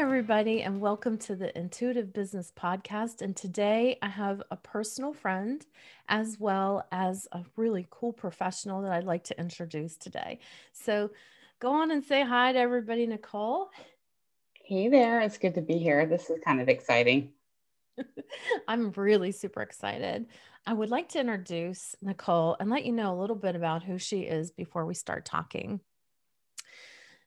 Everybody, and welcome to the Intuitive Business Podcast. And today I have a personal friend as well as a really cool professional that I'd like to introduce today. So go on and say hi to everybody, Nicole. Hey there, it's good to be here. This is kind of exciting. I'm really super excited. I would like to introduce Nicole and let you know a little bit about who she is before we start talking.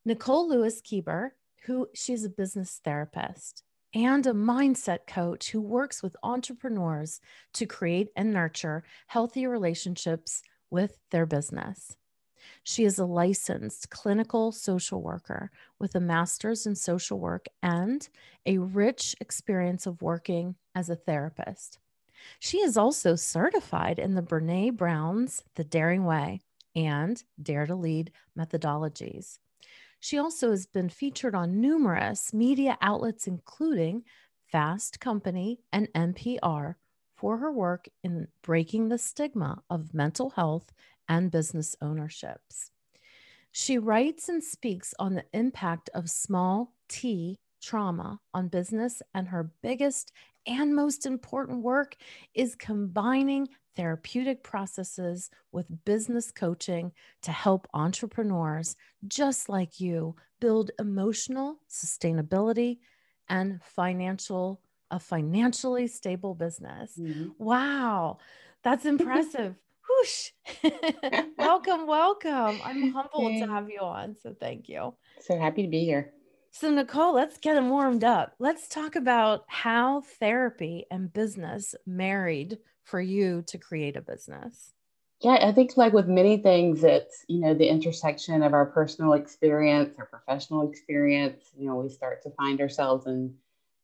Nicole Lewis Keeber who she's a business therapist and a mindset coach who works with entrepreneurs to create and nurture healthy relationships with their business. She is a licensed clinical social worker with a master's in social work and a rich experience of working as a therapist. She is also certified in the Brene Brown's The Daring Way and Dare to Lead methodologies. She also has been featured on numerous media outlets, including Fast Company and NPR, for her work in breaking the stigma of mental health and business ownerships. She writes and speaks on the impact of small t trauma on business, and her biggest and most important work is combining therapeutic processes with business coaching to help entrepreneurs just like you build emotional sustainability and financial a financially stable business. Mm-hmm. Wow, that's impressive. Whoosh. welcome, welcome. I'm humbled to have you on. So thank you. So happy to be here. So, Nicole, let's get them warmed up. Let's talk about how therapy and business married for you to create a business. Yeah, I think like with many things, it's, you know, the intersection of our personal experience, our professional experience. You know, we start to find ourselves in,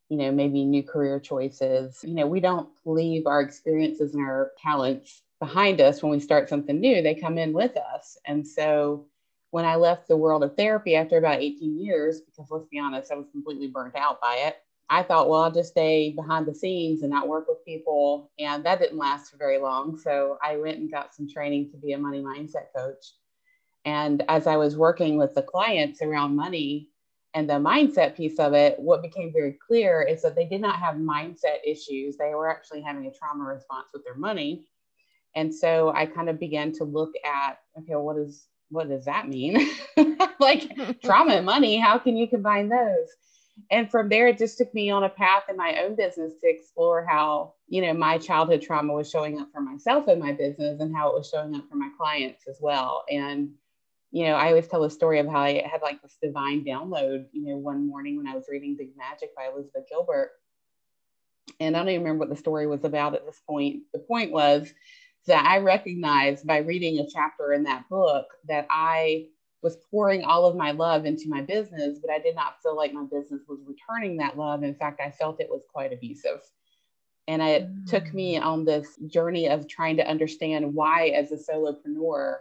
you know, maybe new career choices. You know, we don't leave our experiences and our talents behind us when we start something new, they come in with us. And so, when I left the world of therapy after about 18 years, because let's be honest, I was completely burnt out by it. I thought, well, I'll just stay behind the scenes and not work with people. And that didn't last for very long. So I went and got some training to be a money mindset coach. And as I was working with the clients around money and the mindset piece of it, what became very clear is that they did not have mindset issues. They were actually having a trauma response with their money. And so I kind of began to look at, okay, well, what is what does that mean? like trauma and money, how can you combine those? And from there, it just took me on a path in my own business to explore how, you know, my childhood trauma was showing up for myself in my business and how it was showing up for my clients as well. And, you know, I always tell the story of how I had like this divine download, you know, one morning when I was reading Big Magic by Elizabeth Gilbert. And I don't even remember what the story was about at this point. The point was that I recognized by reading a chapter in that book that I was pouring all of my love into my business, but I did not feel like my business was returning that love. In fact, I felt it was quite abusive. And it mm. took me mm. on this journey of trying to understand why, as a solopreneur,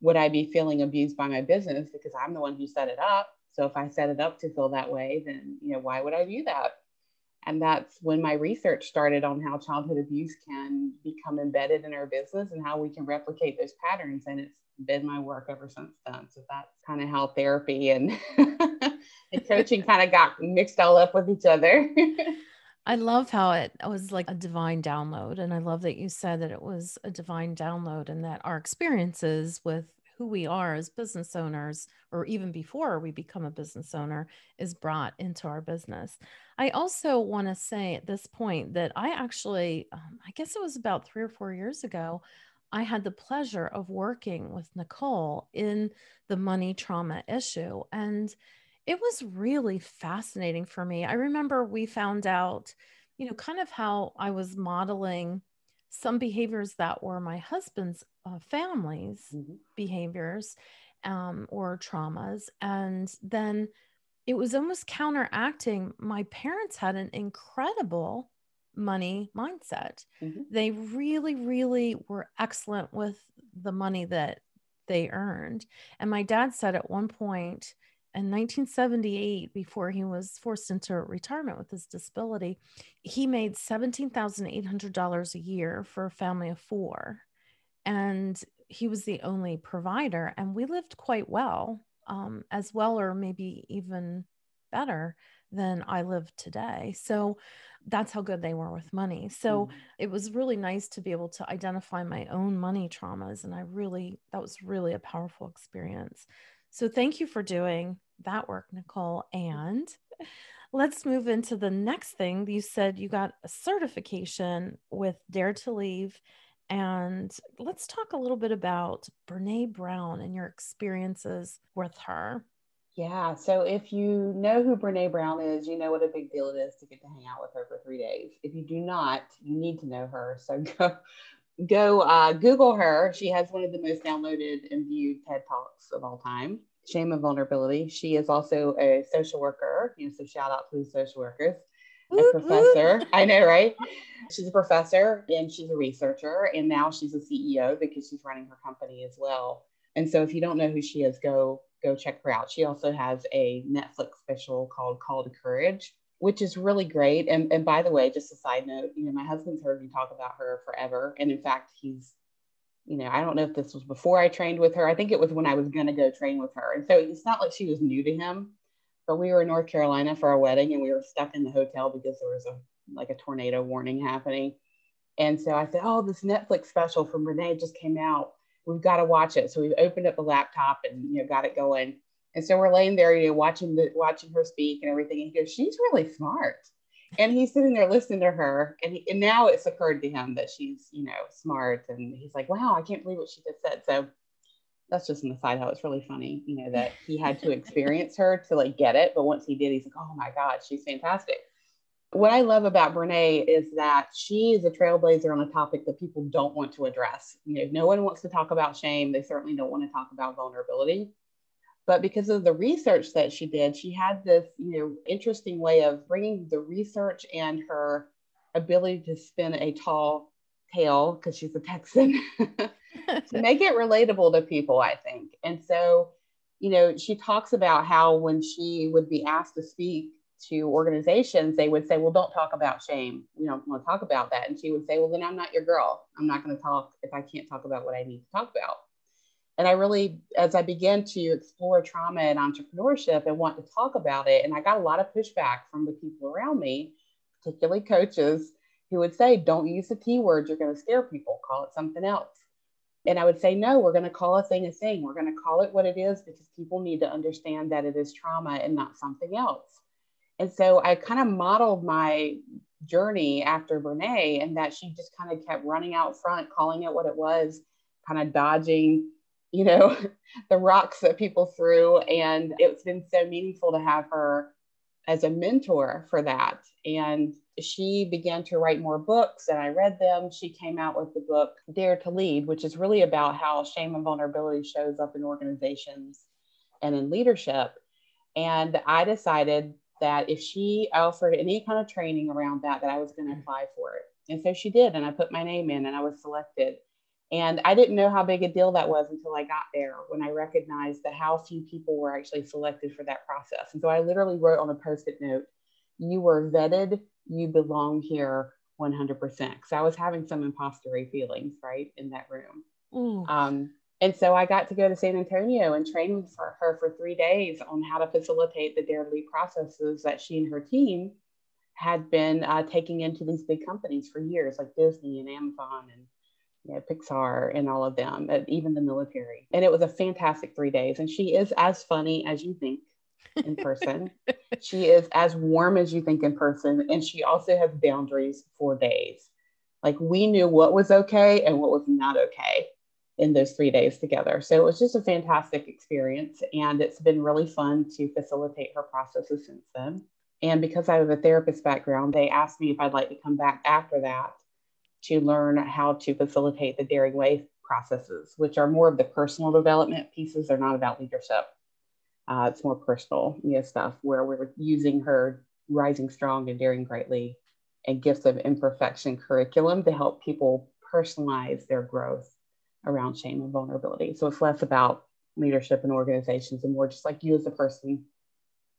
would I be feeling abused by my business because I'm the one who set it up. So if I set it up to feel that way, then you know why would I do that? And that's when my research started on how childhood abuse can become embedded in our business and how we can replicate those patterns. And it's been my work ever since then. So that's kind of how therapy and, and coaching kind of got mixed all up with each other. I love how it was like a divine download. And I love that you said that it was a divine download and that our experiences with who we are as business owners, or even before we become a business owner, is brought into our business. I also want to say at this point that I actually, um, I guess it was about three or four years ago, I had the pleasure of working with Nicole in the money trauma issue. And it was really fascinating for me. I remember we found out, you know, kind of how I was modeling some behaviors that were my husband's uh, family's mm-hmm. behaviors um, or traumas. And then it was almost counteracting my parents had an incredible money mindset. Mm-hmm. They really, really were excellent with the money that they earned. And my dad said at one point in 1978, before he was forced into retirement with his disability, he made $17,800 a year for a family of four. And he was the only provider. And we lived quite well, um, as well, or maybe even better than I live today. So that's how good they were with money. So mm. it was really nice to be able to identify my own money traumas. And I really, that was really a powerful experience. So thank you for doing that work, Nicole. And let's move into the next thing. You said you got a certification with Dare to Lead. And let's talk a little bit about Brene Brown and your experiences with her. Yeah. So if you know who Brene Brown is, you know what a big deal it is to get to hang out with her for three days. If you do not, you need to know her. So go go uh, Google her. She has one of the most downloaded and viewed TED Talks of all time. Shame and vulnerability. She is also a social worker. You know, so shout out to the social workers. A professor. I know, right? She's a professor and she's a researcher, and now she's a CEO because she's running her company as well. And so, if you don't know who she is, go go check her out. She also has a Netflix special called Call to Courage, which is really great. And, and by the way, just a side note, you know, my husband's heard me talk about her forever. And in fact, he's, you know, I don't know if this was before I trained with her. I think it was when I was going to go train with her. And so it's not like she was new to him, but we were in North Carolina for our wedding and we were stuck in the hotel because there was a like a tornado warning happening. And so I said, Oh, this Netflix special from Brene just came out we've got to watch it. So we've opened up the laptop and you know got it going. And so we're laying there, you know, watching the watching her speak and everything. And he goes, "She's really smart." And he's sitting there listening to her, and, he, and now it's occurred to him that she's, you know, smart. And he's like, "Wow, I can't believe what she just said." So that's just an aside. How it's really funny, you know, that he had to experience her to like get it, but once he did, he's like, "Oh my God, she's fantastic." What I love about Brene is that she is a trailblazer on a topic that people don't want to address. You know, no one wants to talk about shame. They certainly don't want to talk about vulnerability. But because of the research that she did, she had this, you know, interesting way of bringing the research and her ability to spin a tall tale because she's a Texan to make it relatable to people, I think. And so, you know, she talks about how when she would be asked to speak to organizations, they would say, Well, don't talk about shame. We don't want to talk about that. And she would say, Well, then I'm not your girl. I'm not going to talk if I can't talk about what I need to talk about. And I really, as I began to explore trauma and entrepreneurship and want to talk about it, and I got a lot of pushback from the people around me, particularly coaches, who would say, Don't use the T word, you're going to scare people, call it something else. And I would say, no, we're going to call a thing a thing. We're going to call it what it is because people need to understand that it is trauma and not something else. And so I kind of modeled my journey after Brene and that she just kind of kept running out front, calling it what it was, kind of dodging, you know, the rocks that people threw. And it's been so meaningful to have her as a mentor for that. And she began to write more books and I read them. She came out with the book Dare to Lead, which is really about how shame and vulnerability shows up in organizations and in leadership. And I decided that if she offered any kind of training around that, that I was going to apply for it. And so she did. And I put my name in and I was selected. And I didn't know how big a deal that was until I got there when I recognized that how few people were actually selected for that process. And so I literally wrote on a post it note, you were vetted, you belong here 100%. Because I was having some impostery feelings, right, in that room. Mm. Um, and so I got to go to San Antonio and train for her for three days on how to facilitate the Dare Lead processes that she and her team had been uh, taking into these big companies for years, like Disney and Amazon and you know, Pixar and all of them, and even the military. And it was a fantastic three days. And she is as funny as you think in person. she is as warm as you think in person. And she also has boundaries for days. Like we knew what was okay and what was not okay in those three days together. So it was just a fantastic experience. And it's been really fun to facilitate her processes since then. And because I have a therapist background, they asked me if I'd like to come back after that to learn how to facilitate the Daring Way processes, which are more of the personal development pieces. They're not about leadership. Uh, it's more personal, you know, stuff where we're using her rising strong and daring greatly and gifts of imperfection curriculum to help people personalize their growth around shame and vulnerability. So it's less about leadership and organizations and more just like you as a person.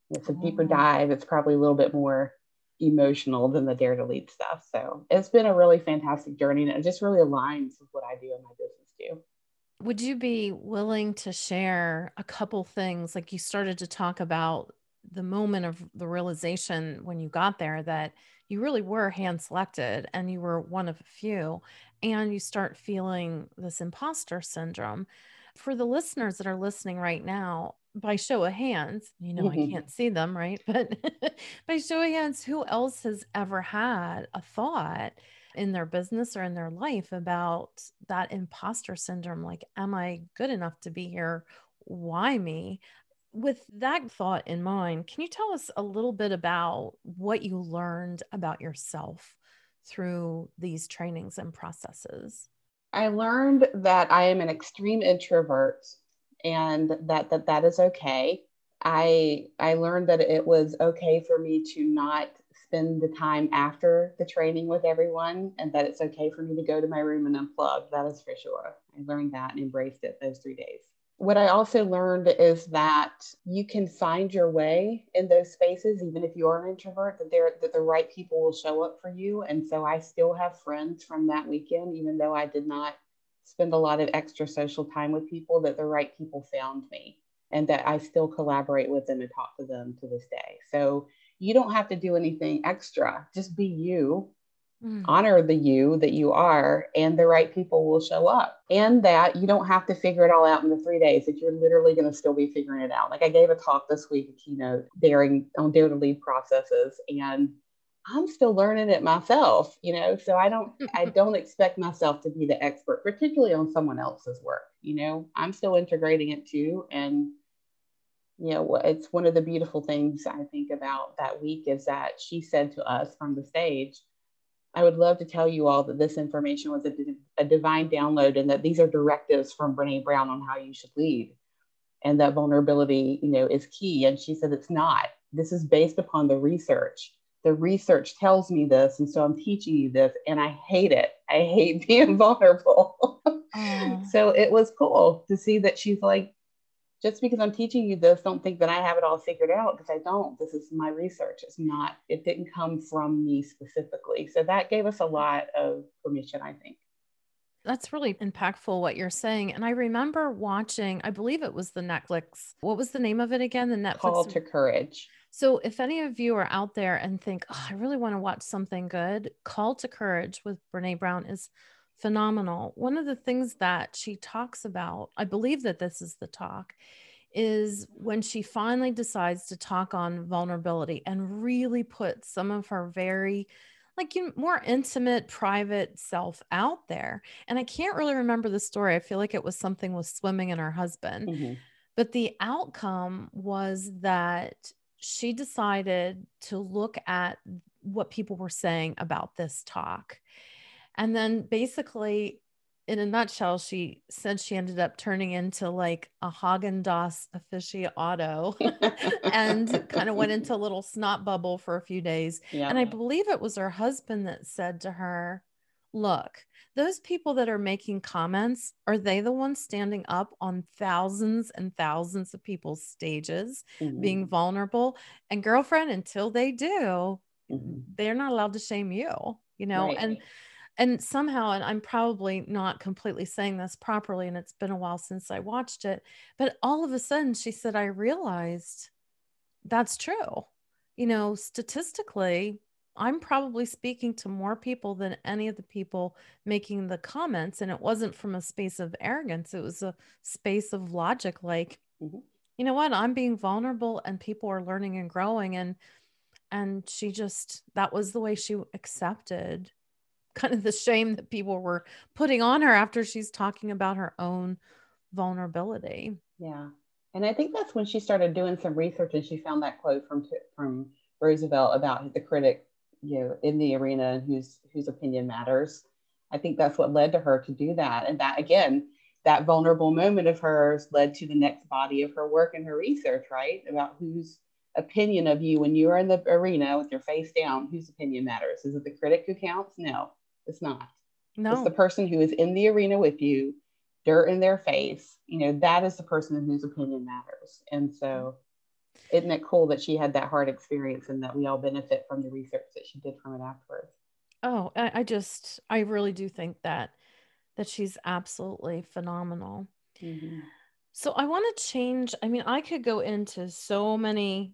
It's a deeper mm-hmm. dive. It's probably a little bit more emotional than the dare to lead stuff. So it's been a really fantastic journey and it just really aligns with what I do in my business too. Would you be willing to share a couple things? Like you started to talk about the moment of the realization when you got there that you really were hand selected and you were one of a few, and you start feeling this imposter syndrome. For the listeners that are listening right now, by show of hands, you know, mm-hmm. I can't see them, right? But by show of hands, who else has ever had a thought in their business or in their life about that imposter syndrome? Like, am I good enough to be here? Why me? With that thought in mind, can you tell us a little bit about what you learned about yourself through these trainings and processes? I learned that I am an extreme introvert and that that that is okay. I I learned that it was okay for me to not spend the time after the training with everyone and that it's okay for me to go to my room and unplug. That is for sure. I learned that and embraced it those 3 days. What I also learned is that you can find your way in those spaces even if you are an introvert that there that the right people will show up for you and so I still have friends from that weekend even though I did not spend a lot of extra social time with people that the right people found me and that I still collaborate with them and talk to them to this day. So you don't have to do anything extra. Just be you. Mm. Honor the you that you are, and the right people will show up. And that you don't have to figure it all out in the three days, that you're literally going to still be figuring it out. Like I gave a talk this week, a keynote daring on dare to lead processes. And I'm still learning it myself, you know. So I don't I don't expect myself to be the expert, particularly on someone else's work. You know, I'm still integrating it too. And you know, it's one of the beautiful things I think about that week is that she said to us from the stage, I would love to tell you all that this information was a, a divine download and that these are directives from Brene Brown on how you should lead and that vulnerability, you know, is key. And she said it's not. This is based upon the research the research tells me this and so i'm teaching you this and i hate it i hate being vulnerable oh. so it was cool to see that she's like just because i'm teaching you this don't think that i have it all figured out because i don't this is my research it's not it didn't come from me specifically so that gave us a lot of permission i think that's really impactful what you're saying. And I remember watching, I believe it was the Netflix. What was the name of it again? The Netflix Call to Courage. So, if any of you are out there and think, oh, I really want to watch something good, Call to Courage with Brene Brown is phenomenal. One of the things that she talks about, I believe that this is the talk, is when she finally decides to talk on vulnerability and really put some of her very like you more intimate private self out there and i can't really remember the story i feel like it was something with swimming and her husband mm-hmm. but the outcome was that she decided to look at what people were saying about this talk. And then basically, in a nutshell, she said she ended up turning into like a Haagen Dazs aficionado and kind of went into a little snot bubble for a few days. Yeah. And I believe it was her husband that said to her, Look, those people that are making comments are they the ones standing up on thousands and thousands of people's stages mm-hmm. being vulnerable and girlfriend until they do mm-hmm. they're not allowed to shame you you know right. and and somehow and i'm probably not completely saying this properly and it's been a while since i watched it but all of a sudden she said i realized that's true you know statistically I'm probably speaking to more people than any of the people making the comments. And it wasn't from a space of arrogance, it was a space of logic like, mm-hmm. you know what, I'm being vulnerable and people are learning and growing. And and she just that was the way she accepted kind of the shame that people were putting on her after she's talking about her own vulnerability. Yeah. And I think that's when she started doing some research and she found that quote from from Roosevelt about the critic you know in the arena and whose whose opinion matters i think that's what led to her to do that and that again that vulnerable moment of hers led to the next body of her work and her research, right? About whose opinion of you when you're in the arena with your face down, whose opinion matters? Is it the critic who counts? No, it's not. No. It's the person who is in the arena with you, dirt in their face. You know, that is the person whose opinion matters. And so, isn't it cool that she had that hard experience and that we all benefit from the research that she did from it afterwards? Oh, I just, I really do think that that she's absolutely phenomenal. Mm-hmm. So I want to change. I mean, I could go into so many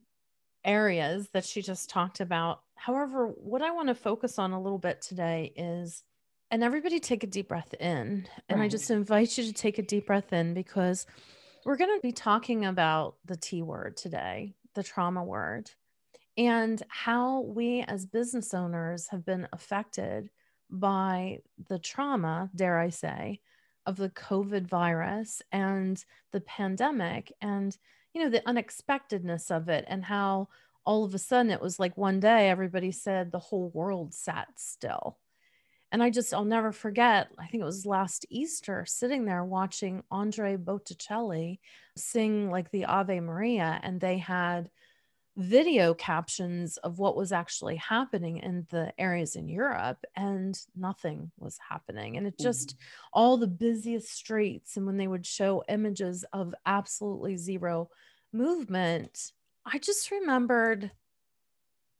areas that she just talked about. However, what I want to focus on a little bit today is, and everybody take a deep breath in. And right. I just invite you to take a deep breath in because we're going to be talking about the T word today, the trauma word, and how we as business owners have been affected by the trauma, dare I say, of the COVID virus and the pandemic and, you know, the unexpectedness of it and how all of a sudden it was like one day everybody said the whole world sat still. And I just, I'll never forget, I think it was last Easter, sitting there watching Andrea Bocelli sing like the Ave Maria, and they had video captions of what was actually happening in the areas in Europe, and nothing was happening. And it just mm-hmm. all the busiest streets, and when they would show images of absolutely zero movement, I just remembered.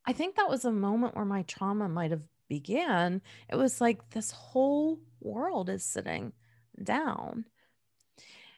I think that was a moment where my trauma might have began. It was like this whole world is sitting down.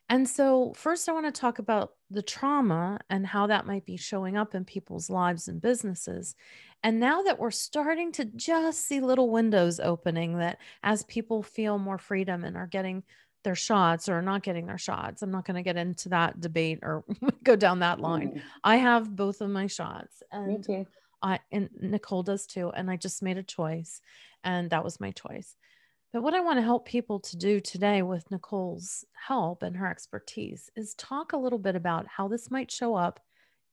And so, first, I want to talk about the trauma and how that might be showing up in people's lives and businesses. And now that we're starting to just see little windows opening, that as people feel more freedom and are getting their shots or not getting their shots, I'm not going to get into that debate or go down that line. Mm. I have both of my shots, and I and Nicole does too. And I just made a choice, and that was my choice. But what I want to help people to do today with Nicole's help and her expertise is talk a little bit about how this might show up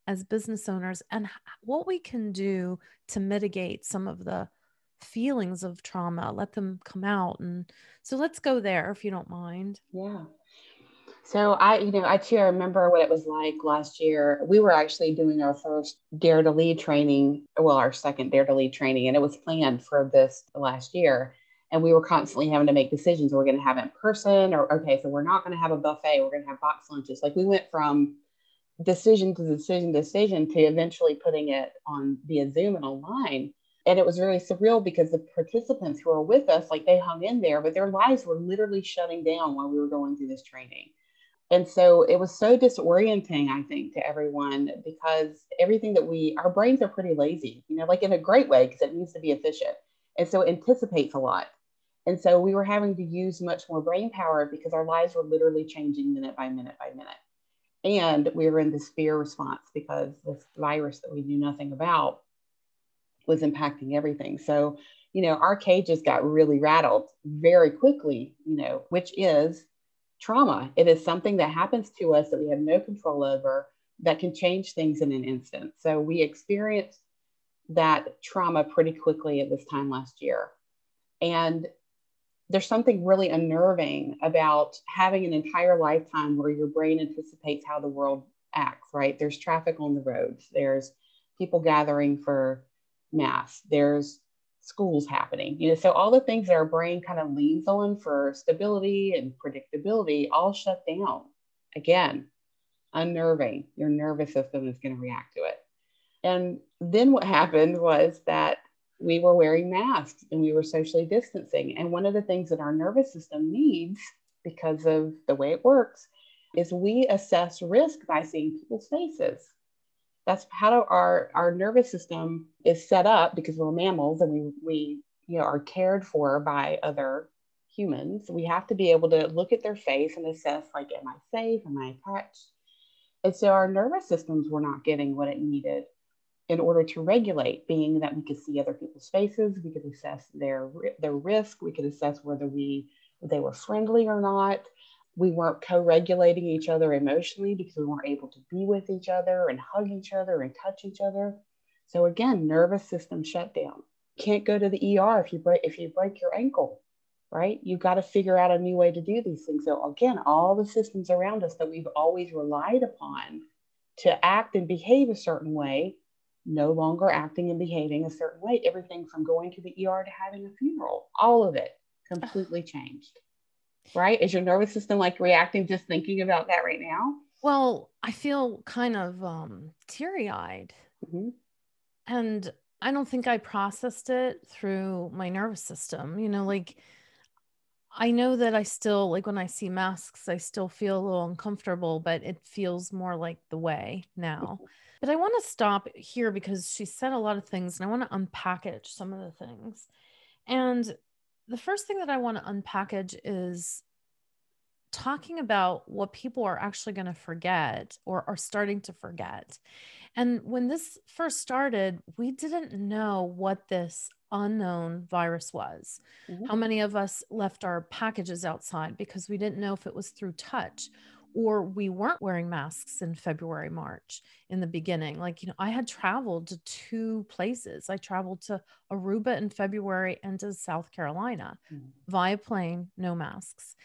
as business owners and what we can do to mitigate some of the feelings of trauma, let them come out. And so let's go there if you don't mind. Yeah. So I, you know, I too I remember what it was like last year. We were actually doing our first Dare to Lead training, well, our second Dare to Lead training, and it was planned for this last year and we were constantly having to make decisions. We're going to have it in person, or okay, so we're not going to have a buffet. We're going to have box lunches. Like we went from decision to decision decision to eventually putting it on via Zoom and online. And it was really surreal because the participants who were with us, like they hung in there, but their lives were literally shutting down while we were going through this training. And so it was so disorienting, I think, to everyone because everything that we, our brains are pretty lazy, you know, like in a great way because it needs to be efficient. And so it anticipates a lot. And so we were having to use much more brain power because our lives were literally changing minute by minute by minute. And we were in this fear response because this virus that we knew nothing about was impacting everything. So, you know, our cages got really rattled very quickly, you know, which is trauma. It is something that happens to us that we have no control over that can change things in an instant. So we experienced that trauma pretty quickly at this time last year. And there's something really unnerving about having an entire lifetime where your brain anticipates how the world acts, right? There's traffic on the roads, there's people gathering for mass, there's schools happening, you know, so all the things that our brain kind of leans on for stability and predictability all shut down. Again, unnerving. Your nervous system is going to react to it. And then what happened was that we were wearing masks and we were socially distancing. And one of the things that our nervous system needs, because of the way it works, is we assess risk by seeing people's faces. That's how our, our nervous system is set up because we're mammals and we, we you know, are cared for by other humans. We have to be able to look at their face and assess, like, am I safe? Am I attached? And so our nervous systems were not getting what it needed in order to regulate, being that we could see other people's faces, we could assess their their risk, we could assess whether we they were friendly or not. We weren't co-regulating each other emotionally because we weren't able to be with each other and hug each other and touch each other. So again, nervous system shutdown. Can't go to the ER if you break if you break your ankle. right? You've got to figure out a new way to do these things. So, again, all the systems around us that we've always relied upon to act and behave a certain way, no longer acting and behaving a certain way. Everything from going to the ER to having a funeral, all of it completely changed. Right? Is your nervous system like reacting just thinking about that right now? Well, I feel kind of um, teary eyed. Mm-hmm. And I don't think I processed it through my nervous system. You know, like I know that I still like when I see masks, I still feel a little uncomfortable, but it feels more like the way now. But I want to stop here because she said a lot of things and I want to unpackage some of the things. And the first thing that I want to unpackage is talking about what people are actually going to forget or are starting to forget. And when this first started, we didn't know what this unknown virus was. Mm-hmm. How many of us left our packages outside because we didn't know if it was through touch or we weren't wearing masks in February, March in the beginning. Like, you know, I had traveled to two places. I traveled to Aruba in February and to South Carolina mm-hmm. via plane, no masks.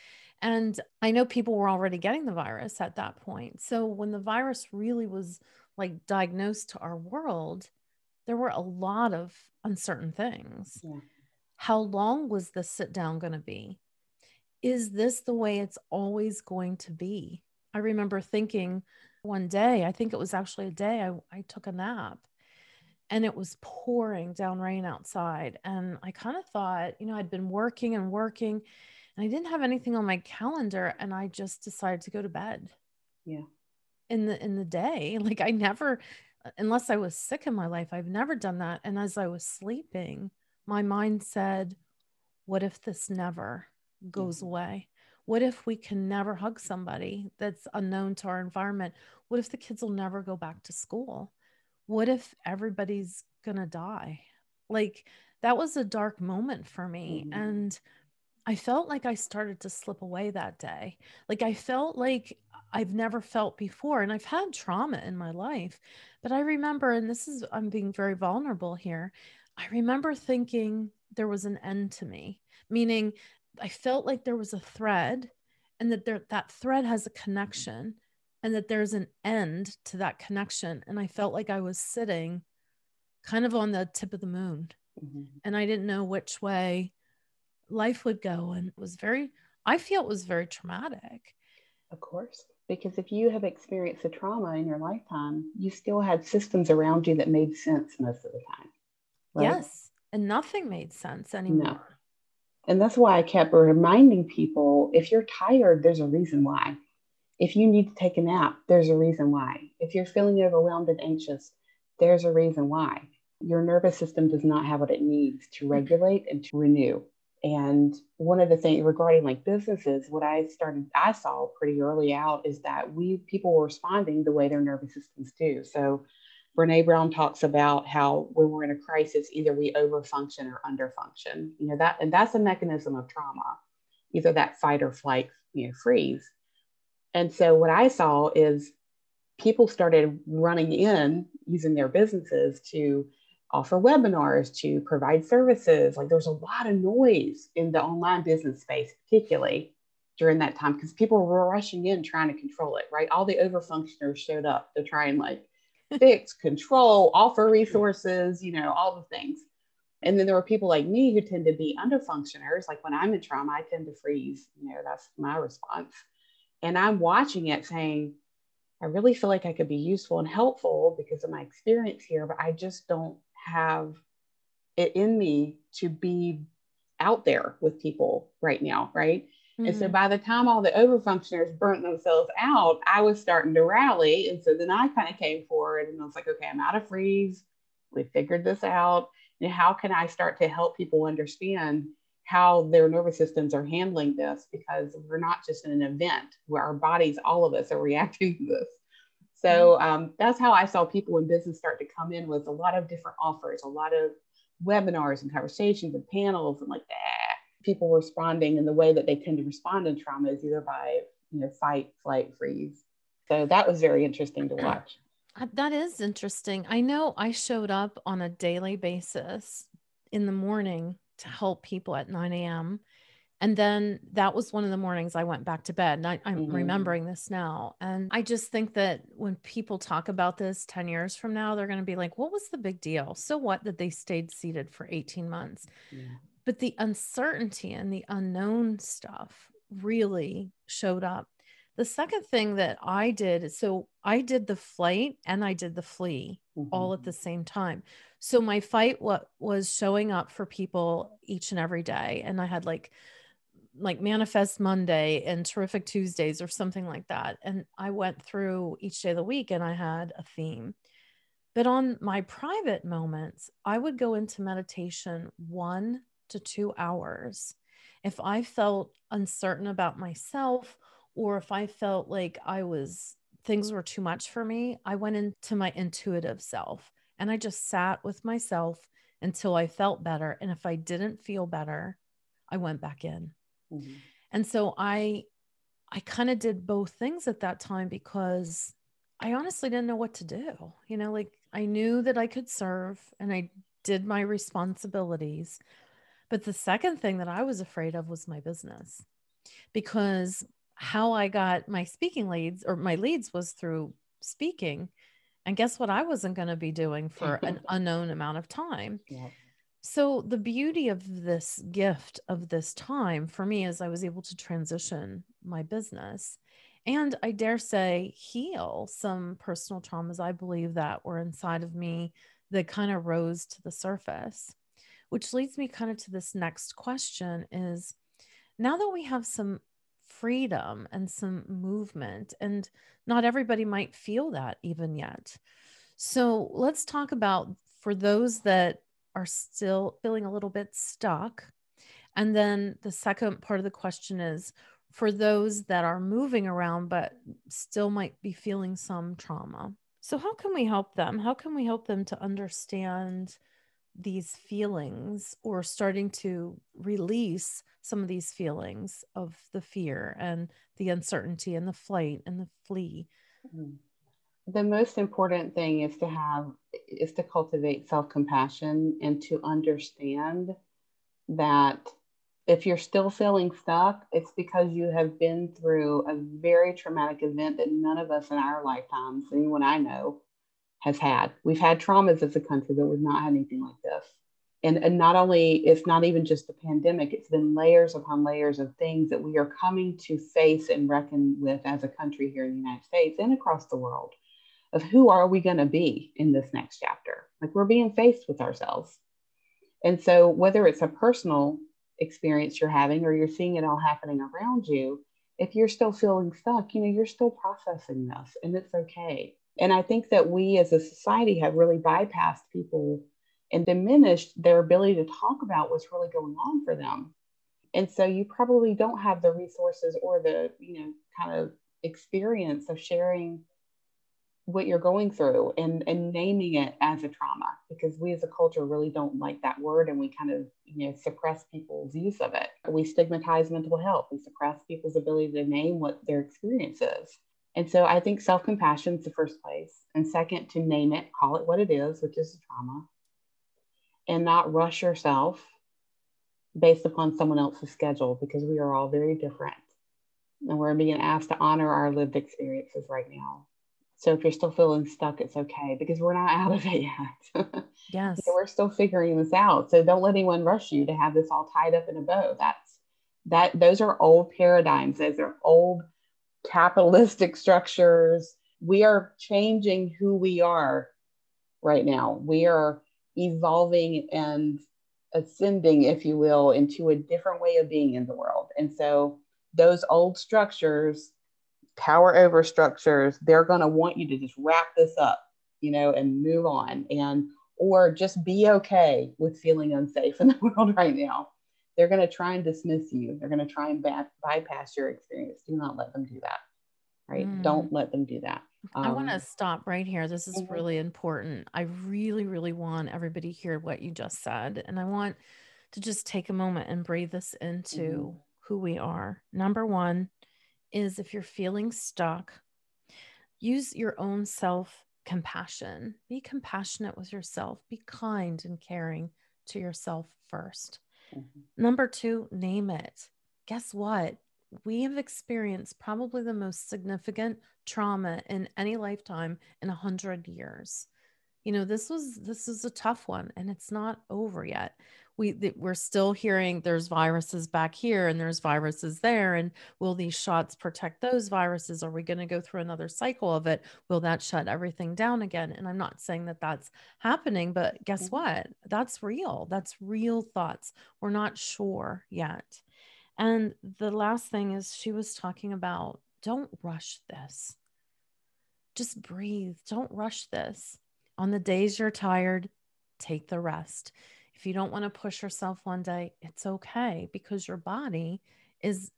And I know people were already getting the virus at that point. So when the virus really was like diagnosed to our world, there were a lot of uncertain things. Yeah. How long was the sit down going to be? Is this the way it's always going to be? I remember thinking one day, I think it was actually a day, I, I took a nap and it was pouring down rain outside. And I kind of thought, you know, I'd been working and working and I didn't have anything on my calendar and I just decided to go to bed. Yeah. In the in the day. Like I never unless I was sick in my life, I've never done that. And as I was sleeping, my mind said, What if this never goes mm-hmm. away? What if we can never hug somebody that's unknown to our environment? What if the kids will never go back to school? What if everybody's going to die? Like that was a dark moment for me. Mm-hmm. And I felt like I started to slip away that day. Like I felt like I've never felt before. And I've had trauma in my life. But I remember, and this is, I'm being very vulnerable here. I remember thinking there was an end to me, meaning I felt like there was a thread and that there, that thread has a connection and that there's an end to that connection. And I felt like I was sitting kind of on the tip of the moon. Mm-hmm. And I didn't know which way life would go. And it was very, I feel it was very traumatic. Of course. Because if you have experienced a trauma in your lifetime, you still had systems around you that made sense most of the time. Right? Yes. And nothing made sense anymore. And that's why I kept reminding people if you're tired, there's a reason why. If you need to take a nap, there's a reason why. If you're feeling overwhelmed and anxious, there's a reason why. Your nervous system does not have what it needs to regulate and to renew. And one of the things regarding like businesses, what I started, I saw pretty early out is that we people were responding the way their nervous systems do. So Brene Brown talks about how when we're in a crisis, either we overfunction or underfunction. You know that, and that's a mechanism of trauma, either that fight or flight, you know, freeze. And so what I saw is people started running in using their businesses to offer webinars, to provide services. Like there's a lot of noise in the online business space, particularly during that time, because people were rushing in trying to control it, right? All the overfunctioners showed up to try and like fix, control, offer resources, you know, all the things. And then there were people like me who tend to be underfunctioners. Like when I'm in trauma, I tend to freeze. You know, that's my response. And I'm watching it saying, I really feel like I could be useful and helpful because of my experience here, but I just don't have it in me to be out there with people right now, right? Mm-hmm. And so mm-hmm. by the time all the overfunctioners burnt themselves out, I was starting to rally. And so then I kind of came forward and I was like, okay, I'm out of freeze. We figured this out. And how can I start to help people understand how their nervous systems are handling this? Because we're not just in an event where our bodies, all of us, are reacting to this. So mm-hmm. um, that's how I saw people in business start to come in with a lot of different offers, a lot of webinars and conversations and panels and like that. People responding in the way that they tend to respond in trauma is either by you know fight, flight, freeze. So that was very interesting to watch. Uh, that is interesting. I know I showed up on a daily basis in the morning to help people at 9 a.m. And then that was one of the mornings I went back to bed. And I, am mm-hmm. remembering this now. And I just think that when people talk about this 10 years from now, they're going to be like, what was the big deal? So what that they stayed seated for 18 months? Yeah. But the uncertainty and the unknown stuff really showed up. The second thing that I did, so I did the flight and I did the flee mm-hmm. all at the same time. So my fight what was showing up for people each and every day. And I had like like manifest Monday and terrific Tuesdays or something like that. And I went through each day of the week and I had a theme. But on my private moments, I would go into meditation one to two hours. If I felt uncertain about myself, or if I felt like I was, things were too much for me, I went into my intuitive self and I just sat with myself until I felt better. And if I didn't feel better, I went back in. Mm-hmm. And so I I kind of did both things at that time because I honestly didn't know what to do. You know, like I knew that I could serve and I did my responsibilities. But the second thing that I was afraid of was my business because how I got my speaking leads or my leads was through speaking. And guess what? I wasn't going to be doing for an unknown amount of time. Yeah. So, the beauty of this gift of this time for me is I was able to transition my business and I dare say heal some personal traumas I believe that were inside of me that kind of rose to the surface. Which leads me kind of to this next question is now that we have some freedom and some movement, and not everybody might feel that even yet. So, let's talk about for those that are still feeling a little bit stuck. And then the second part of the question is for those that are moving around but still might be feeling some trauma. So, how can we help them? How can we help them to understand these feelings or starting to release some of these feelings of the fear and the uncertainty and the flight and the flee? Mm-hmm the most important thing is to have is to cultivate self-compassion and to understand that if you're still feeling stuck it's because you have been through a very traumatic event that none of us in our lifetimes anyone i know has had we've had traumas as a country but we've not had anything like this and, and not only it's not even just the pandemic it's been layers upon layers of things that we are coming to face and reckon with as a country here in the united states and across the world of who are we going to be in this next chapter? Like we're being faced with ourselves. And so, whether it's a personal experience you're having or you're seeing it all happening around you, if you're still feeling stuck, you know, you're still processing this and it's okay. And I think that we as a society have really bypassed people and diminished their ability to talk about what's really going on for them. And so you probably don't have the resources or the, you know, kind of experience of sharing what you're going through and, and naming it as a trauma because we as a culture really don't like that word and we kind of you know suppress people's use of it. We stigmatize mental health. We suppress people's ability to name what their experience is and so i think self-compassion is the first place and second to name it call it what it is which is trauma and not rush yourself based upon someone else's schedule because we are all very different and we're being asked to honor our lived experiences right now so if you're still feeling stuck, it's okay because we're not out of it yet. Yes. so we're still figuring this out. So don't let anyone rush you to have this all tied up in a bow. That's that those are old paradigms. Those are old capitalistic structures. We are changing who we are right now. We are evolving and ascending, if you will, into a different way of being in the world. And so those old structures power over structures, they're going to want you to just wrap this up, you know, and move on and or just be okay with feeling unsafe in the world right now. They're going to try and dismiss you. They're going to try and by- bypass your experience. Do not let them do that. Right? Mm. Don't let them do that. Um, I want to stop right here. This is mm-hmm. really important. I really, really want everybody to hear what you just said. And I want to just take a moment and breathe this into mm-hmm. who we are. Number one, is if you're feeling stuck, use your own self compassion. Be compassionate with yourself. Be kind and caring to yourself 1st mm-hmm. Number two, name it. guess what? We have experienced probably the most significant trauma in any lifetime in a hundred years. You know, this was this is a tough one and it's not over yet we we're still hearing there's viruses back here and there's viruses there and will these shots protect those viruses? Are we going to go through another cycle of it? Will that shut everything down again? And i'm not saying that that's happening but guess mm-hmm. what? That's real. That's real thoughts. We're not sure yet. And the last thing is she was talking about don't rush this. Just breathe. Don't rush this. On the days you're tired take the rest if you don't want to push yourself one day, it's okay because your body is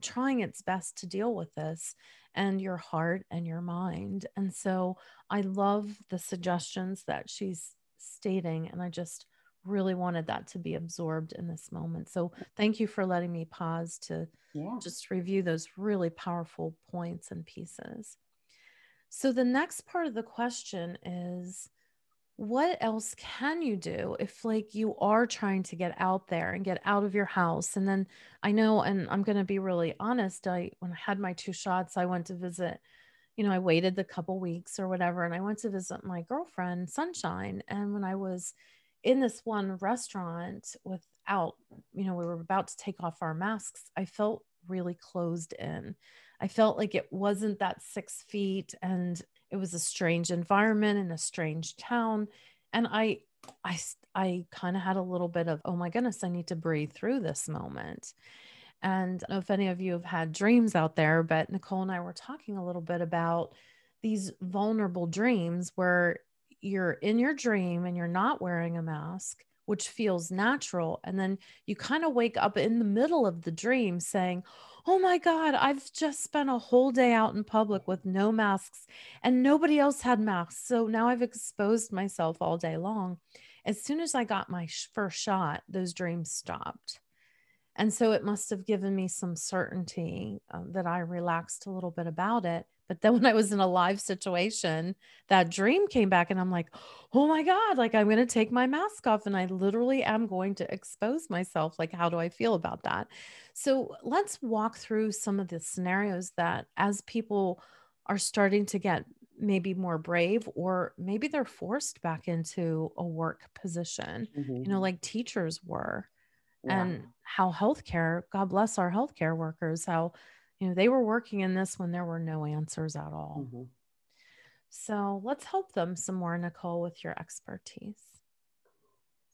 trying its best to deal with this and your heart and your mind. And so I love the suggestions that she's stating. And I just really wanted that to be absorbed in this moment. So thank you for letting me pause to yeah. just review those really powerful points and pieces. So the next part of the question is what else can you do if like you are trying to get out there and get out of your house? And then i know and i'm going to be really honest i when i had my two shots i went to visit you know i waited the couple weeks or whatever and i went to visit my girlfriend sunshine and when i was in this one restaurant without you know we were about to take off our masks i felt really closed in. I felt like it wasn't that six feet and it was a strange environment in a strange town and i i i kind of had a little bit of oh my goodness i need to breathe through this moment. And if any of you have had dreams out there but nicole and i were talking a little bit about these vulnerable dreams where you're in your dream and you're not wearing a mask which feels natural. And then you kind of wake up in the middle of the dream saying, Oh my God, I've just spent a whole day out in public with no masks and nobody else had masks. So now I've exposed myself all day long. As soon as I got my first shot, those dreams stopped. And so it must have given me some certainty um, that I relaxed a little bit about it. But then when I was in a live situation, that dream came back and I'm like, oh my God, like I'm going to take my mask off and I literally am going to expose myself. Like, how do I feel about that? So let's walk through some of the scenarios that as people are starting to get maybe more brave or maybe they're forced back into a work position, mm-hmm. you know, mm-hmm. like teachers were. Yeah. And how healthcare, God bless our healthcare workers, how you know, they were working in this when there were no answers at all. Mm-hmm. So let's help them some more, Nicole, with your expertise.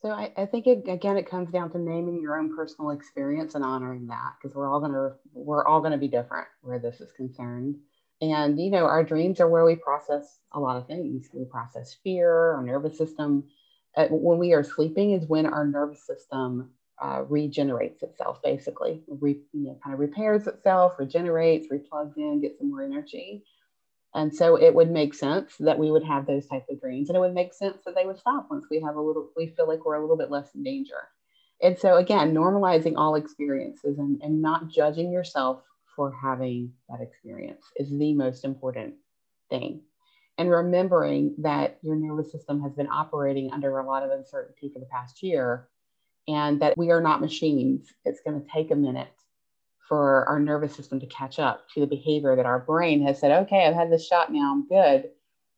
So I, I think it, again, it comes down to naming your own personal experience and honoring that because we're all gonna we're all gonna be different where this is concerned. And you know, our dreams are where we process a lot of things. We process fear, our nervous system. Uh, when we are sleeping is when our nervous system uh, regenerates itself, basically, Re, you know, kind of repairs itself, regenerates, replugs in, gets some more energy. And so it would make sense that we would have those types of dreams, and it would make sense that they would stop once we have a little, we feel like we're a little bit less in danger. And so again, normalizing all experiences and, and not judging yourself for having that experience is the most important thing. And remembering that your nervous system has been operating under a lot of uncertainty for the past year and that we are not machines. It's going to take a minute for our nervous system to catch up to the behavior that our brain has said, okay, I've had this shot now, I'm good.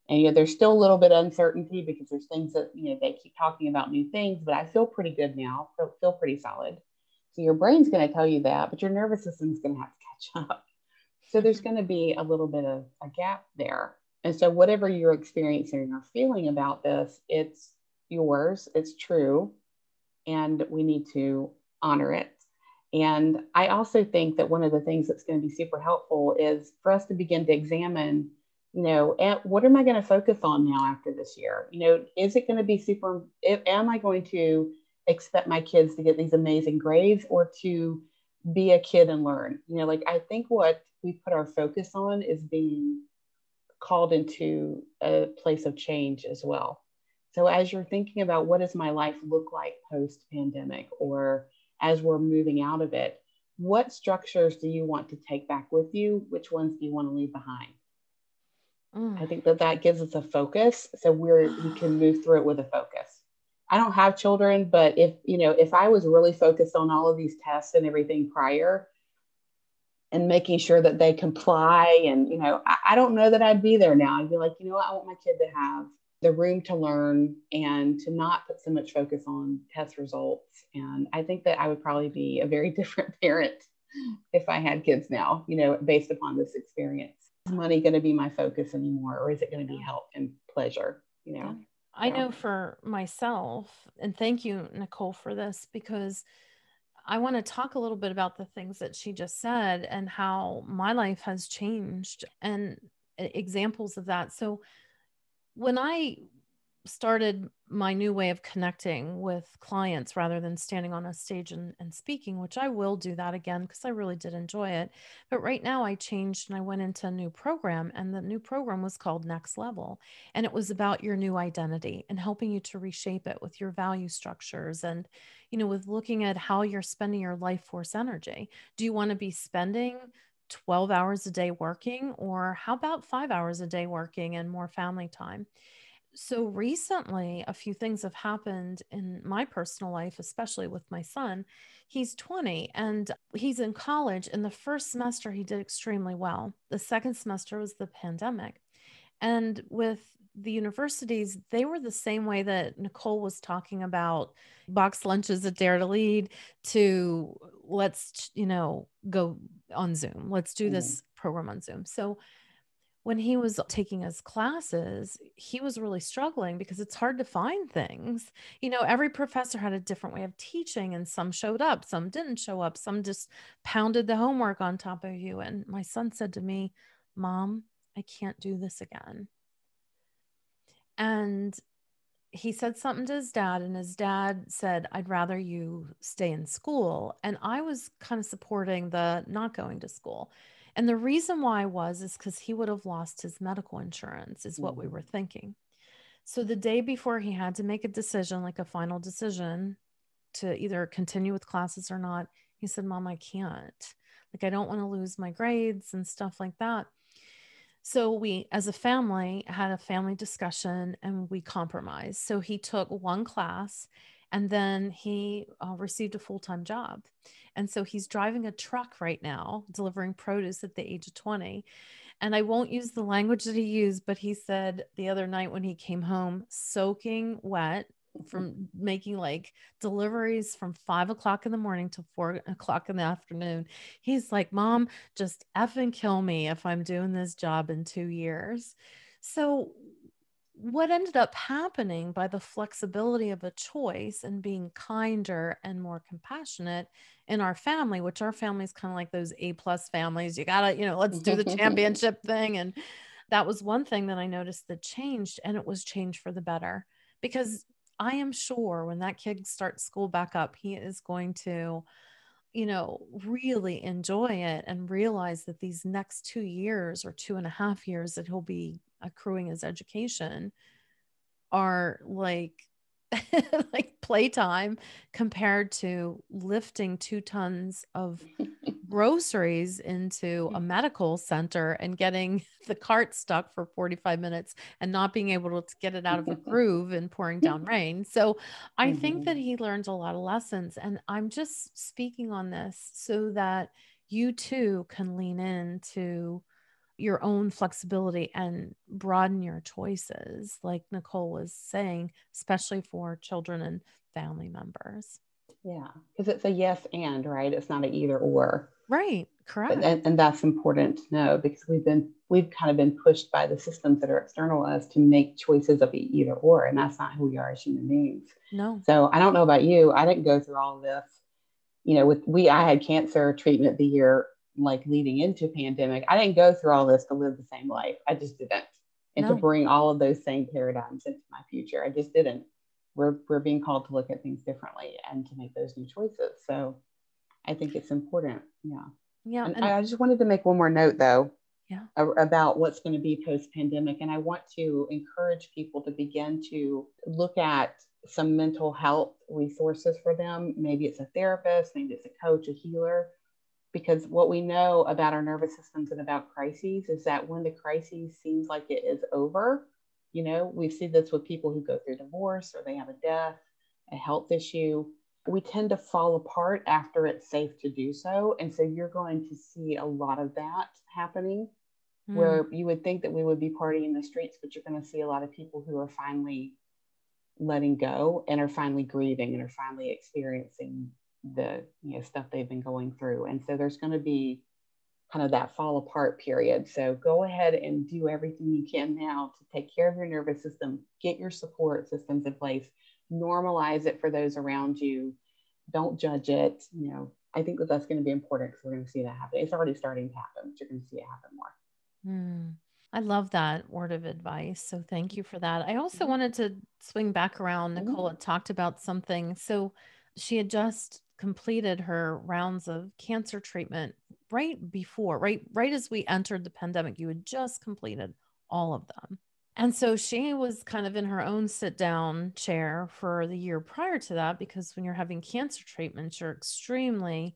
And you know, there's still a little bit of uncertainty because there's things that you know they keep talking about new things, but I feel pretty good now, feel, feel pretty solid. So your brain's going to tell you that, but your nervous system is going to have to catch up. So there's going to be a little bit of a gap there. And so whatever you're experiencing or feeling about this, it's yours, it's true and we need to honor it. And I also think that one of the things that's going to be super helpful is for us to begin to examine, you know, eh, what am I going to focus on now after this year? You know, is it going to be super, eh, am I going to expect my kids to get these amazing grades or to be a kid and learn? You know, like I think what we put our focus on is being called into a place of change as well. So as you're thinking about what does my life look like post pandemic or as we're moving out of it, what structures do you want to take back with you? Which ones do you want to leave behind? Mm. I think that that gives us a focus so we're we can move through it with a focus. I don't have children, but if you know, if I was really focused on all of these tests and everything prior, and making sure that they comply. And, you know, I, I don't know that I'd be there now. I'd be like, you know what, I want my kid to have the room to learn and to not put so much focus on test results. And I think that I would probably be a very different parent if I had kids now, you know, based upon this experience. Is money going to be my focus anymore, or is it going to be help and pleasure? You know, I know for myself, and thank you, Nicole, for this because I want to talk a little bit about the things that she just said and how my life has changed and examples of that. So, when I started my new way of connecting with clients rather than standing on a stage and, and speaking, which I will do that again because I really did enjoy it. But right now I changed and I went into a new program, and the new program was called Next Level. And it was about your new identity and helping you to reshape it with your value structures and, you know, with looking at how you're spending your life force energy. Do you want to be spending 12 hours a day working, or how about five hours a day working and more family time? so recently a few things have happened in my personal life especially with my son. He's 20 and he's in college in the first semester he did extremely well. The second semester was the pandemic. And with the universities they were the same way that nicole was talking about box lunches at dare to lead to let's you know go on zoom let's do this program on zoom so when he was taking his classes, he was really struggling because it's hard to find things. You know, every professor had a different way of teaching, and some showed up, some didn't show up, some just pounded the homework on top of you. And my son said to me, Mom, I can't do this again. And he said something to his dad, and his dad said, I'd rather you stay in school. And I was kind of supporting the not going to school. And the reason why I was is because he would have lost his medical insurance, is what mm-hmm. we were thinking. So the day before he had to make a decision, like a final decision to either continue with classes or not, he said, Mom, I can't. Like, I don't want to lose my grades and stuff like that. So we, as a family, had a family discussion and we compromised. So he took one class and then he uh, received a full time job. And so he's driving a truck right now, delivering produce at the age of 20. And I won't use the language that he used, but he said the other night when he came home, soaking wet from making like deliveries from five o'clock in the morning to four o'clock in the afternoon. He's like, Mom, just effing kill me if I'm doing this job in two years. So what ended up happening by the flexibility of a choice and being kinder and more compassionate in our family which our family is kind of like those a plus families you gotta you know let's do the championship thing and that was one thing that i noticed that changed and it was changed for the better because i am sure when that kid starts school back up he is going to you know really enjoy it and realize that these next two years or two and a half years that he'll be accruing his education are like like playtime compared to lifting two tons of groceries into a medical center and getting the cart stuck for 45 minutes and not being able to get it out of a groove and pouring down rain. So I think that mm-hmm. he learns a lot of lessons. And I'm just speaking on this so that you too can lean into your own flexibility and broaden your choices, like Nicole was saying, especially for children and family members. Yeah, because it's a yes and, right? It's not an either or. Right, correct. And, and that's important to know because we've been we've kind of been pushed by the systems that are external to us to make choices of either or, and that's not who we are as human beings. No. So I don't know about you. I didn't go through all this. You know, with we I had cancer treatment the year like leading into pandemic, I didn't go through all this to live the same life. I just didn't. And no. to bring all of those same paradigms into my future. I just didn't. We're we're being called to look at things differently and to make those new choices. So I think it's important. Yeah. Yeah. And, and I just wanted to make one more note though. Yeah. About what's going to be post pandemic. And I want to encourage people to begin to look at some mental health resources for them. Maybe it's a therapist, maybe it's a coach, a healer, because what we know about our nervous systems and about crises is that when the crisis seems like it is over, you know, we see this with people who go through divorce or they have a death, a health issue. we tend to fall apart after it's safe to do so. And so you're going to see a lot of that happening mm. where you would think that we would be partying in the streets, but you're going to see a lot of people who are finally letting go and are finally grieving and are finally experiencing the you know stuff they've been going through. And so there's going to be kind of that fall apart period. So go ahead and do everything you can now to take care of your nervous system, get your support systems in place, normalize it for those around you. Don't judge it. You know, I think that that's going to be important because we're going to see that happen. It's already starting to happen, but you're going to see it happen more. Mm, I love that word of advice. So thank you for that. I also mm-hmm. wanted to swing back around. Mm-hmm. Nicole had talked about something. So she had just completed her rounds of cancer treatment right before, right, right as we entered the pandemic. You had just completed all of them. And so she was kind of in her own sit down chair for the year prior to that because when you're having cancer treatments, you're extremely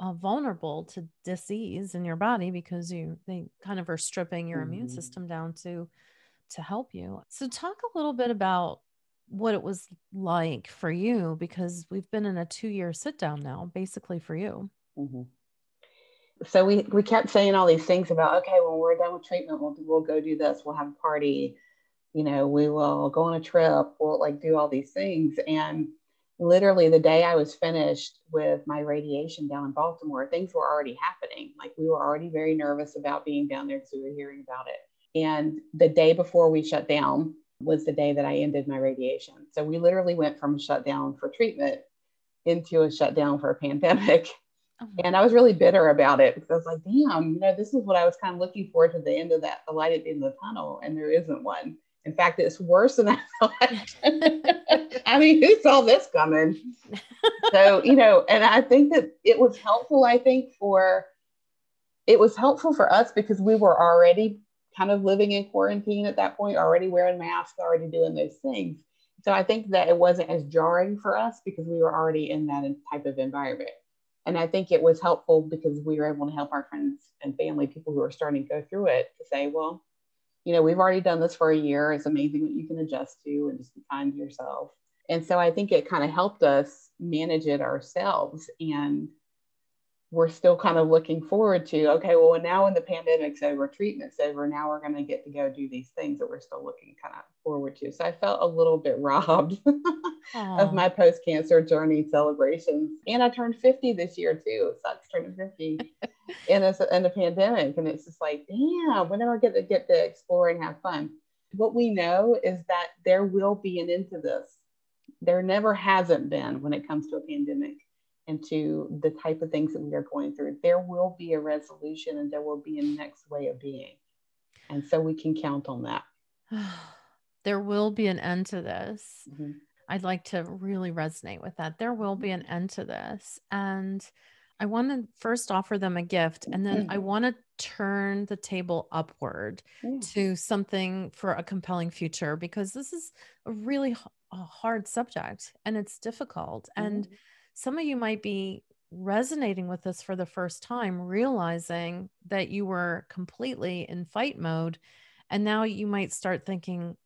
uh, vulnerable to disease in your body because you they kind of are stripping your mm-hmm. immune system down to to help you. So talk a little bit about what it was like for you because we've been in a two year sit down now, basically for you. Mm-hmm. So we, we kept saying all these things about, okay, when we're done with treatment, we'll, we'll go do this, we'll have a party, you know, we will go on a trip, we'll like do all these things. And literally the day I was finished with my radiation down in Baltimore, things were already happening. Like we were already very nervous about being down there because we were hearing about it. And the day before we shut down, was the day that I ended my radiation. So we literally went from shutdown for treatment into a shutdown for a pandemic. Oh. And I was really bitter about it because I was like, damn, you know, this is what I was kind of looking forward to the end of that, the light at the end of the tunnel, and there isn't one. In fact, it's worse than I thought. I mean, who saw this coming? so, you know, and I think that it was helpful, I think, for it was helpful for us because we were already kind of living in quarantine at that point, already wearing masks, already doing those things. So I think that it wasn't as jarring for us because we were already in that type of environment. And I think it was helpful because we were able to help our friends and family, people who are starting to go through it, to say, well, you know, we've already done this for a year. It's amazing what you can adjust to and just be kind to yourself. And so I think it kind of helped us manage it ourselves. And we're still kind of looking forward to okay well now when the pandemic's over treatment's over now we're going to get to go do these things that we're still looking kind of forward to. So i felt a little bit robbed of my post-cancer journey celebrations. And i turned 50 this year too. So it's turning 50 in a, in a pandemic. And it's just like damn when do i get to get to explore and have fun? What we know is that there will be an end to this. There never hasn't been when it comes to a pandemic and to the type of things that we are going through, there will be a resolution and there will be a next way of being. And so we can count on that. there will be an end to this. Mm-hmm. I'd like to really resonate with that. There will be an end to this. And I want to first offer them a gift and then I mm-hmm. want to turn the table upward yeah. to something for a compelling future because this is a really a hard subject and it's difficult. Mm-hmm. And some of you might be resonating with this for the first time, realizing that you were completely in fight mode. And now you might start thinking,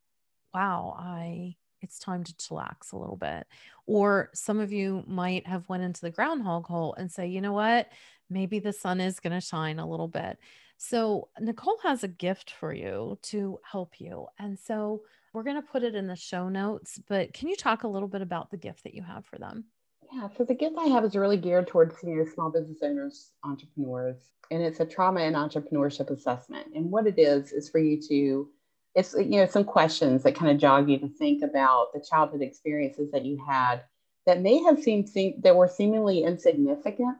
wow, I it's time to chillax a little bit. Or some of you might have went into the groundhog hole and say, you know what? Maybe the sun is going to shine a little bit. So Nicole has a gift for you to help you. And so we're going to put it in the show notes, but can you talk a little bit about the gift that you have for them? Yeah, so the gift I have is really geared towards know, small business owners, entrepreneurs, and it's a trauma and entrepreneurship assessment. And what it is is for you to, it's you know some questions that kind of jog you to think about the childhood experiences that you had that may have seemed seem, that were seemingly insignificant,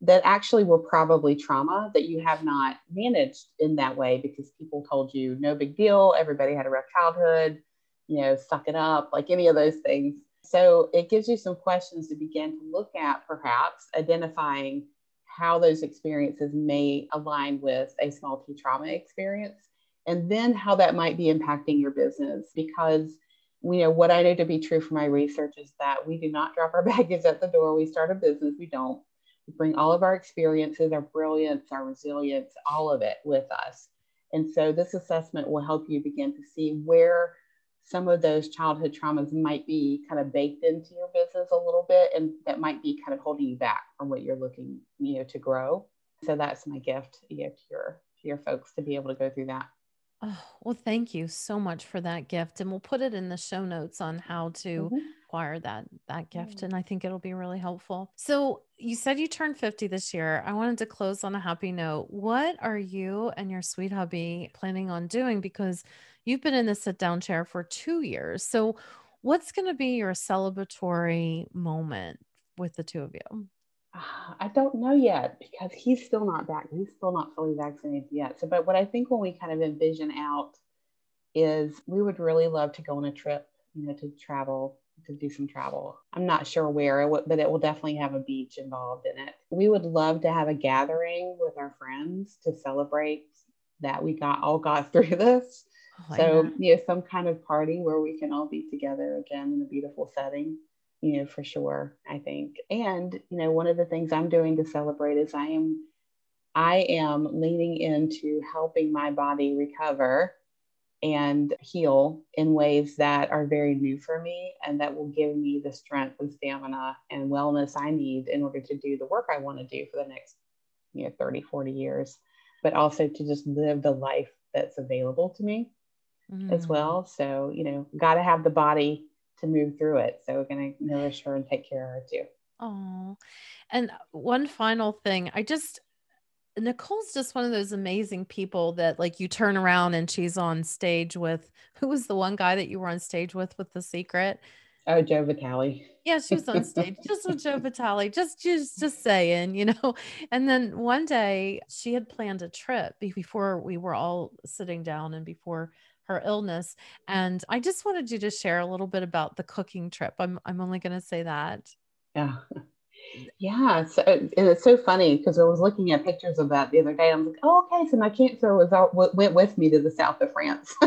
that actually were probably trauma that you have not managed in that way because people told you no big deal, everybody had a rough childhood, you know, suck it up, like any of those things so it gives you some questions to begin to look at, perhaps identifying how those experiences may align with a small t trauma experience, and then how that might be impacting your business. Because you know what I know to be true from my research is that we do not drop our baggage at the door. We start a business, we don't. We bring all of our experiences, our brilliance, our resilience, all of it with us. And so this assessment will help you begin to see where some of those childhood traumas might be kind of baked into your business a little bit and that might be kind of holding you back from what you're looking you know to grow so that's my gift you know, to your to your folks to be able to go through that Oh, well, thank you so much for that gift. And we'll put it in the show notes on how to mm-hmm. acquire that that gift. And I think it'll be really helpful. So you said you turned 50 this year. I wanted to close on a happy note. What are you and your sweet hubby planning on doing? Because you've been in the sit down chair for two years. So what's going to be your celebratory moment with the two of you? Ah, I don't know yet because he's still not back. He's still not fully vaccinated yet. So, but what I think when we kind of envision out is we would really love to go on a trip, you know, to travel, to do some travel. I'm not sure where, but it will definitely have a beach involved in it. We would love to have a gathering with our friends to celebrate that we got all got through this. Oh, so, you know, some kind of party where we can all be together again in a beautiful setting you know, for sure, I think. And, you know, one of the things I'm doing to celebrate is I am I am leaning into helping my body recover and heal in ways that are very new for me and that will give me the strength and stamina and wellness I need in order to do the work I want to do for the next, you know, 30, 40 years, but also to just live the life that's available to me mm. as well. So, you know, got to have the body to move through it. So we're going to nourish her and take care of her too. Oh, and one final thing, I just Nicole's just one of those amazing people that like you turn around and she's on stage with who was the one guy that you were on stage with with the secret? Oh, Joe Vitale. Yeah, she was on stage just with Joe Vitale, just just just saying, you know. And then one day she had planned a trip before we were all sitting down and before her illness. And I just wanted you to share a little bit about the cooking trip. I'm, I'm only going to say that. Yeah. Yeah. So, and it's so funny because I was looking at pictures of that the other day. I'm like, oh, okay. So my cancer was out, went with me to the south of France.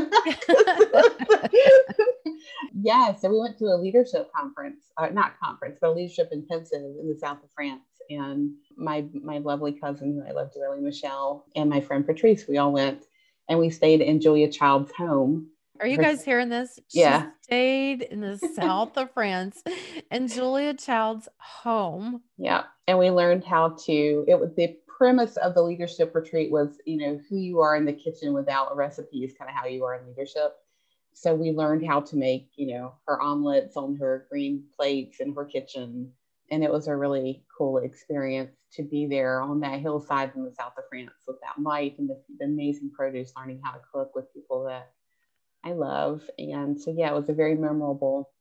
yeah. So we went to a leadership conference, uh, not conference, but a leadership intensive in the south of France. And my my lovely cousin who I love dearly, Michelle, and my friend Patrice, we all went and we stayed in Julia Child's home. Are you guys hearing this? Yeah. Stayed in the south of France in Julia Child's home. Yeah. And we learned how to, it was the premise of the leadership retreat was, you know, who you are in the kitchen without a recipe is kind of how you are in leadership. So we learned how to make, you know, her omelets on her green plates in her kitchen. And it was a really cool experience to be there on that hillside in the south of France with that light and the, the amazing produce, learning how to cook with people that I love. And so, yeah, it was a very memorable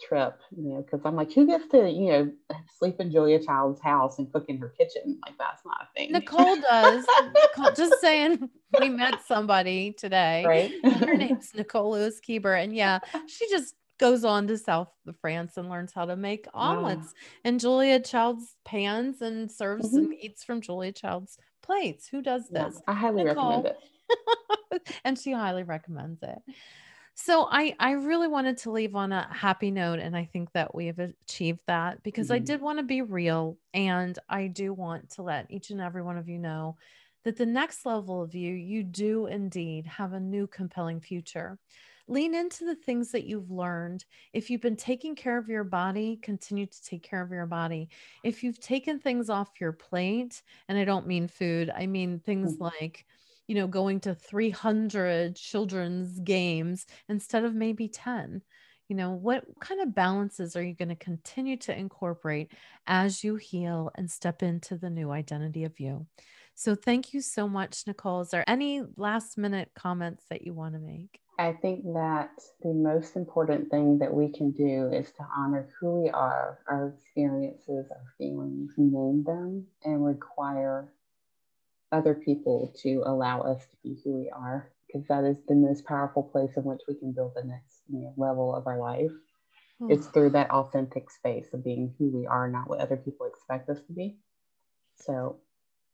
trip, you know, because I'm like, who gets to, you know, sleep in Julia Child's house and cook in her kitchen? Like, that's not a thing. Nicole does. Nicole, just saying, we met somebody today. Right. Her name's Nicole Lewis Keeber. And yeah, she just goes on to South France and learns how to make omelets And Julia Child's pans and serves mm-hmm. and eats from Julia Child's plates. Who does this? Yeah, I highly Nicole. recommend it. and she highly recommends it. So I I really wanted to leave on a happy note and I think that we have achieved that because mm-hmm. I did want to be real and I do want to let each and every one of you know that the next level of you you do indeed have a new compelling future. Lean into the things that you've learned. If you've been taking care of your body, continue to take care of your body. If you've taken things off your plate, and I don't mean food, I mean things mm-hmm. like, you know, going to 300 children's games instead of maybe 10 you know what kind of balances are you going to continue to incorporate as you heal and step into the new identity of you so thank you so much nicole is there any last minute comments that you want to make I think that the most important thing that we can do is to honor who we are, our experiences, our feelings, name them, and require other people to allow us to be who we are, because that is the most powerful place in which we can build the next you know, level of our life. Mm. It's through that authentic space of being who we are, not what other people expect us to be. So,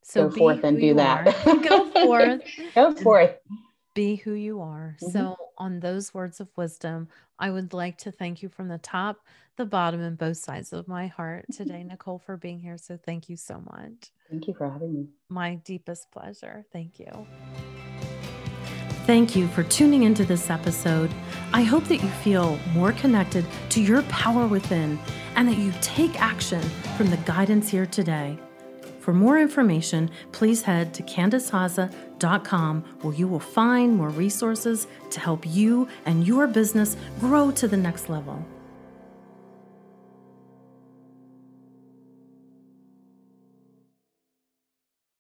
so go forth and do that. go forth. go forth be who you are. Mm-hmm. So, on those words of wisdom, I would like to thank you from the top, the bottom, and both sides of my heart today, Nicole, for being here. So, thank you so much. Thank you for having me. My deepest pleasure. Thank you. Thank you for tuning into this episode. I hope that you feel more connected to your power within and that you take action from the guidance here today. For more information, please head to CandiceHaza.com where you will find more resources to help you and your business grow to the next level.